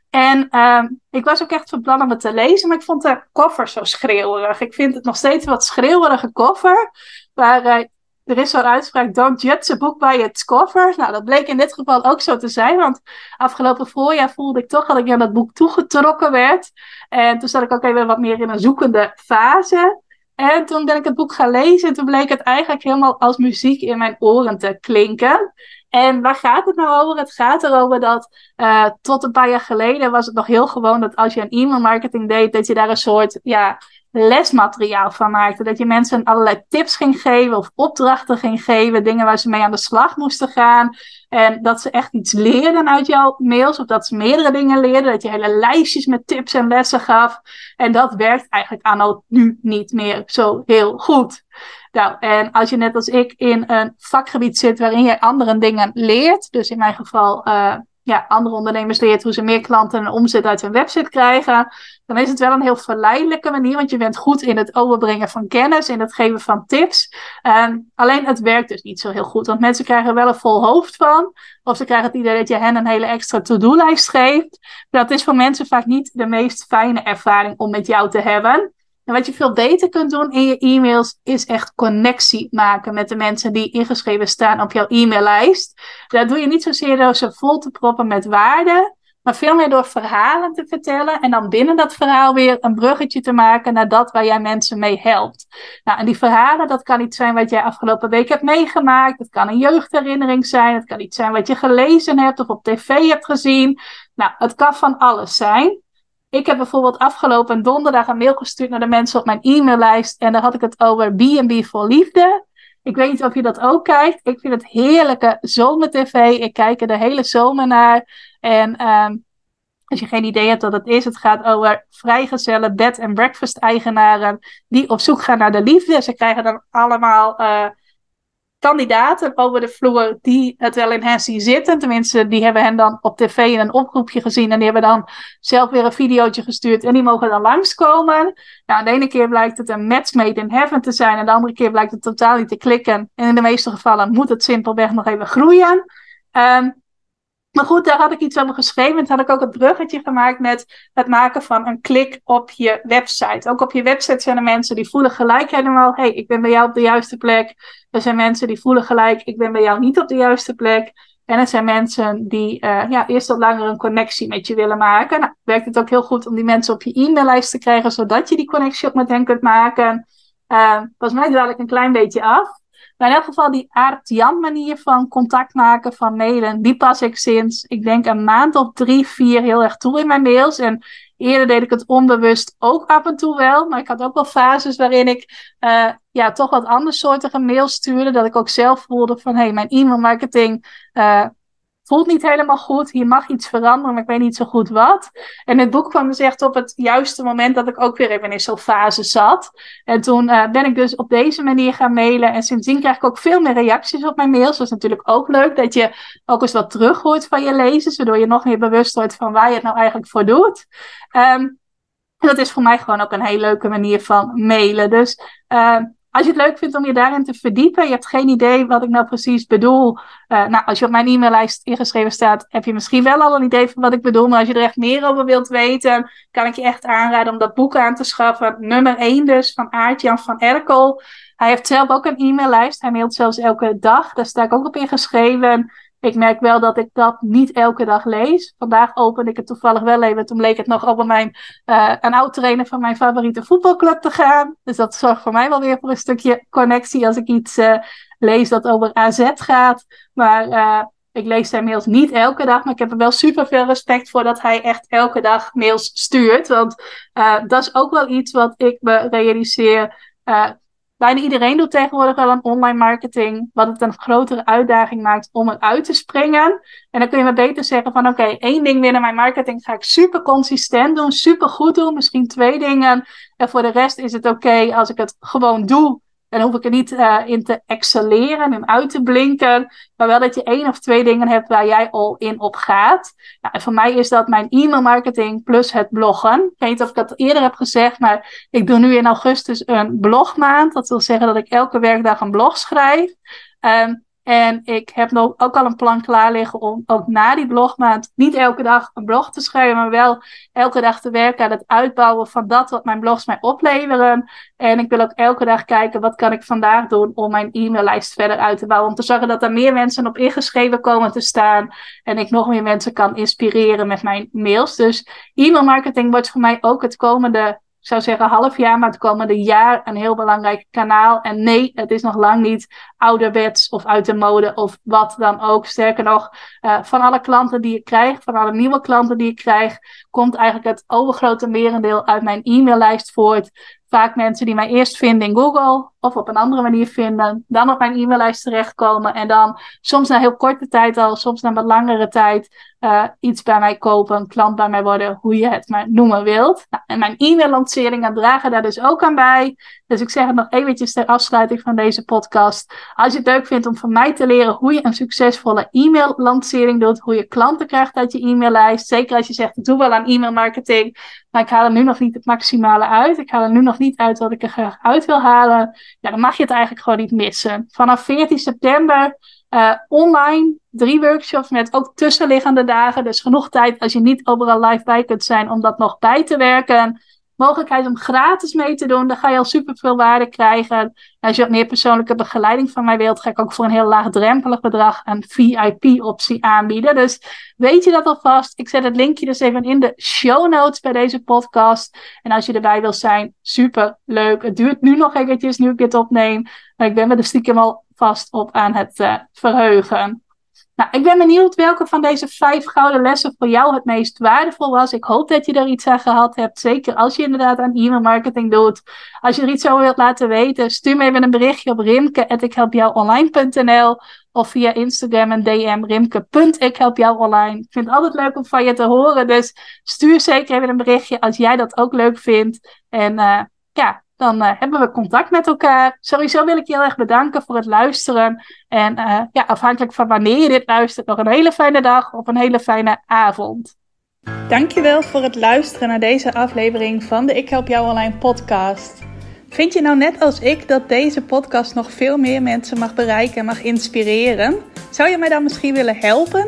En uh, ik was ook echt van plan om het te lezen, maar ik vond de koffer zo schreeuwerig. Ik vind het nog steeds wat schreeuwerige koffer. Waar uh, er is zo'n uitspraak, don't judge a book by its cover. Nou, dat bleek in dit geval ook zo te zijn, want afgelopen voorjaar voelde ik toch dat ik aan dat boek toegetrokken werd. En toen zat ik ook even wat meer in een zoekende fase. En toen ben ik het boek gaan lezen en toen bleek het eigenlijk helemaal als muziek in mijn oren te klinken. En waar gaat het nou over? Het gaat erover dat uh, tot een paar jaar geleden was het nog heel gewoon dat als je een e-mail marketing deed, dat je daar een soort ja, lesmateriaal van maakte. Dat je mensen allerlei tips ging geven of opdrachten ging geven, dingen waar ze mee aan de slag moesten gaan. En dat ze echt iets leerden uit jouw mails, of dat ze meerdere dingen leerden. Dat je hele lijstjes met tips en lessen gaf. En dat werkt eigenlijk aan nu niet meer zo heel goed. Nou, en als je net als ik in een vakgebied zit waarin je andere dingen leert, dus in mijn geval uh, ja, andere ondernemers leert hoe ze meer klanten en omzet uit hun website krijgen, dan is het wel een heel verleidelijke manier, want je bent goed in het overbrengen van kennis, in het geven van tips. Alleen het werkt dus niet zo heel goed, want mensen krijgen er wel een vol hoofd van, of ze krijgen het idee dat je hen een hele extra to-do-lijst geeft. Dat is voor mensen vaak niet de meest fijne ervaring om met jou te hebben. En wat je veel beter kunt doen in je e-mails is echt connectie maken met de mensen die ingeschreven staan op jouw e-maillijst. Dat doe je niet zozeer door ze vol te proppen met waarde, maar veel meer door verhalen te vertellen en dan binnen dat verhaal weer een bruggetje te maken naar dat waar jij mensen mee helpt. Nou, en die verhalen, dat kan iets zijn wat jij afgelopen week hebt meegemaakt, het kan een jeugdherinnering zijn, het kan iets zijn wat je gelezen hebt of op tv hebt gezien. Nou, het kan van alles zijn. Ik heb bijvoorbeeld afgelopen donderdag een mail gestuurd naar de mensen op mijn e-maillijst. En daar had ik het over B&B voor liefde. Ik weet niet of je dat ook kijkt. Ik vind het heerlijke zomertv. Ik kijk er de hele zomer naar. En um, als je geen idee hebt wat het is, het gaat over vrijgezellen bed- en breakfast-eigenaren die op zoek gaan naar de liefde. Ze krijgen dan allemaal uh, kandidaten over de vloer die het wel in hen zitten. Tenminste, die hebben hen dan op tv in een oproepje gezien. En die hebben dan zelf weer een videootje gestuurd. En die mogen dan langskomen. Nou, de ene keer blijkt het een match made in heaven te zijn. En de andere keer blijkt het totaal niet te klikken. En in de meeste gevallen moet het simpelweg nog even groeien. Um, maar goed, daar had ik iets over geschreven. Toen had ik ook het bruggetje gemaakt met het maken van een klik op je website. Ook op je website zijn er mensen die voelen gelijk helemaal: hé, hey, ik ben bij jou op de juiste plek. Er zijn mensen die voelen gelijk: ik ben bij jou niet op de juiste plek. En er zijn mensen die uh, ja, eerst wat langer een connectie met je willen maken. Nou, werkt het ook heel goed om die mensen op je e-maillijst te krijgen, zodat je die connectie ook met hen kunt maken. Uh, volgens mij dadelijk een klein beetje af. Maar in elk geval die Aart-Jan manier van contact maken, van mailen, die pas ik sinds, ik denk een maand of drie, vier heel erg toe in mijn mails. En eerder deed ik het onbewust ook af en toe wel. Maar ik had ook wel fases waarin ik uh, ja, toch wat andersoortige mails stuurde. Dat ik ook zelf voelde van, hé, hey, mijn e-mail marketing uh, voelt niet helemaal goed. Hier mag iets veranderen, maar ik weet niet zo goed wat. En het boek kwam dus echt op het juiste moment dat ik ook weer even in zo'n fase zat. En toen uh, ben ik dus op deze manier gaan mailen. En sindsdien krijg ik ook veel meer reacties op mijn mails. Dat is natuurlijk ook leuk dat je ook eens wat terug hoort van je lezers. Waardoor je nog meer bewust wordt van waar je het nou eigenlijk voor doet. Um, dat is voor mij gewoon ook een hele leuke manier van mailen. Dus uh, als je het leuk vindt om je daarin te verdiepen, je hebt geen idee wat ik nou precies bedoel. Uh, nou, als je op mijn e-maillijst ingeschreven staat, heb je misschien wel al een idee van wat ik bedoel. Maar als je er echt meer over wilt weten, kan ik je echt aanraden om dat boek aan te schaffen. Nummer 1 dus, van Aart-Jan van Erkel. Hij heeft zelf ook een e-maillijst. Hij mailt zelfs elke dag. Daar sta ik ook op ingeschreven. Ik merk wel dat ik dat niet elke dag lees. Vandaag opende ik het toevallig wel even. Toen bleek het nog over mijn, uh, een oud trainer van mijn favoriete voetbalclub te gaan. Dus dat zorgt voor mij wel weer voor een stukje connectie als ik iets uh, lees dat over AZ gaat. Maar uh, ik lees zijn mails niet elke dag, maar ik heb er wel super veel respect voor dat hij echt elke dag mails stuurt. Want dat is ook wel iets wat ik me realiseer bijna iedereen doet tegenwoordig wel een online marketing, wat het een grotere uitdaging maakt om eruit te springen. En dan kun je maar beter zeggen van oké, één ding binnen mijn marketing ga ik super consistent doen, super goed doen, misschien twee dingen. En voor de rest is het oké als ik het gewoon doe dan hoef ik er niet uh, in te excelleren en uit te blinken. Maar wel dat je één of twee dingen hebt waar jij al in op gaat. Nou, en voor mij is dat mijn e-mail marketing plus het bloggen. Ik weet niet of ik dat eerder heb gezegd, maar ik doe nu in augustus een blogmaand. Dat wil zeggen dat ik elke werkdag een blog schrijf. Um, en ik heb nog ook al een plan klaar liggen om ook na die blogmaand niet elke dag een blog te schrijven, maar wel elke dag te werken aan het uitbouwen van dat wat mijn blogs mij opleveren. En ik wil ook elke dag kijken wat kan ik vandaag doen om mijn e-maillijst verder uit te bouwen. Om te zorgen dat er meer mensen op ingeschreven komen te staan. En ik nog meer mensen kan inspireren met mijn mails. Dus e-mail marketing wordt voor mij ook het komende ik zou zeggen half jaar, maar het komende jaar een heel belangrijk kanaal. En nee, het is nog lang niet ouderwets of uit de mode of wat dan ook. Sterker nog, uh, van alle klanten die ik krijg, van alle nieuwe klanten die ik krijg, komt eigenlijk het overgrote merendeel uit mijn e-maillijst voort. Vaak mensen die mij eerst vinden in Google of op een andere manier vinden. Dan op mijn e-maillijst terechtkomen. En dan soms na heel korte tijd al, soms na wat langere tijd uh, iets bij mij kopen, een klant bij mij worden, hoe je het maar noemen wilt. Nou, en mijn e-mail-lanceringen dragen daar dus ook aan bij. Dus ik zeg het nog eventjes ter afsluiting van deze podcast. Als je het leuk vindt om van mij te leren hoe je een succesvolle e-mail-lancering doet, hoe je klanten krijgt uit je e-maillijst. Zeker als je zegt, ik doe wel aan e-mailmarketing, maar ik haal er nu nog niet het maximale uit. Ik haal er nu nog niet uit wat ik er graag uit wil halen. Ja, dan mag je het eigenlijk gewoon niet missen. Vanaf 14 september uh, online drie workshops met ook tussenliggende dagen. Dus genoeg tijd als je niet overal live bij kunt zijn om dat nog bij te werken. Mogelijkheid om gratis mee te doen. Dan ga je al super veel waarde krijgen. En als je wat meer persoonlijke begeleiding van mij wilt, ga ik ook voor een heel laagdrempelig bedrag een VIP-optie aanbieden. Dus weet je dat alvast? Ik zet het linkje dus even in de show notes bij deze podcast. En als je erbij wilt zijn, super leuk. Het duurt nu nog eventjes nu ik dit opneem. Maar ik ben me er stiekem al vast op aan het uh, verheugen. Nou, ik ben benieuwd welke van deze vijf gouden lessen voor jou het meest waardevol was. Ik hoop dat je er iets aan gehad hebt. Zeker als je inderdaad aan e-mail marketing doet. Als je er iets over wilt laten weten, stuur me even een berichtje op rimke.ikhelpjouonline.nl of via Instagram en DM rimke.ikhelpjouonline. Ik vind het altijd leuk om van je te horen. Dus stuur zeker even een berichtje als jij dat ook leuk vindt. En uh, ja, dan uh, hebben we contact met elkaar. Sowieso wil ik je heel erg bedanken voor het luisteren. En uh, ja, afhankelijk van wanneer je dit luistert, nog een hele fijne dag of een hele fijne avond. Dankjewel voor het luisteren naar deze aflevering van de Ik Help Jou Online podcast. Vind je nou net als ik dat deze podcast nog veel meer mensen mag bereiken en mag inspireren? Zou je mij dan misschien willen helpen?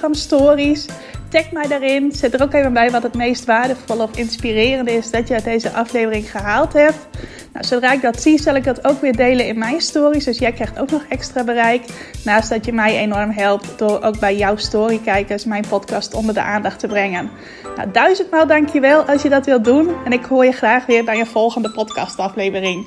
stories. Tag mij daarin. Zet er ook even bij wat het meest waardevol of inspirerend is dat je uit deze aflevering gehaald hebt. Nou, zodra ik dat zie, zal ik dat ook weer delen in mijn stories. Dus jij krijgt ook nog extra bereik. Naast dat je mij enorm helpt door ook bij jouw storykijkers mijn podcast onder de aandacht te brengen. Nou, duizendmaal dankjewel als je dat wilt doen. En ik hoor je graag weer bij een volgende podcastaflevering.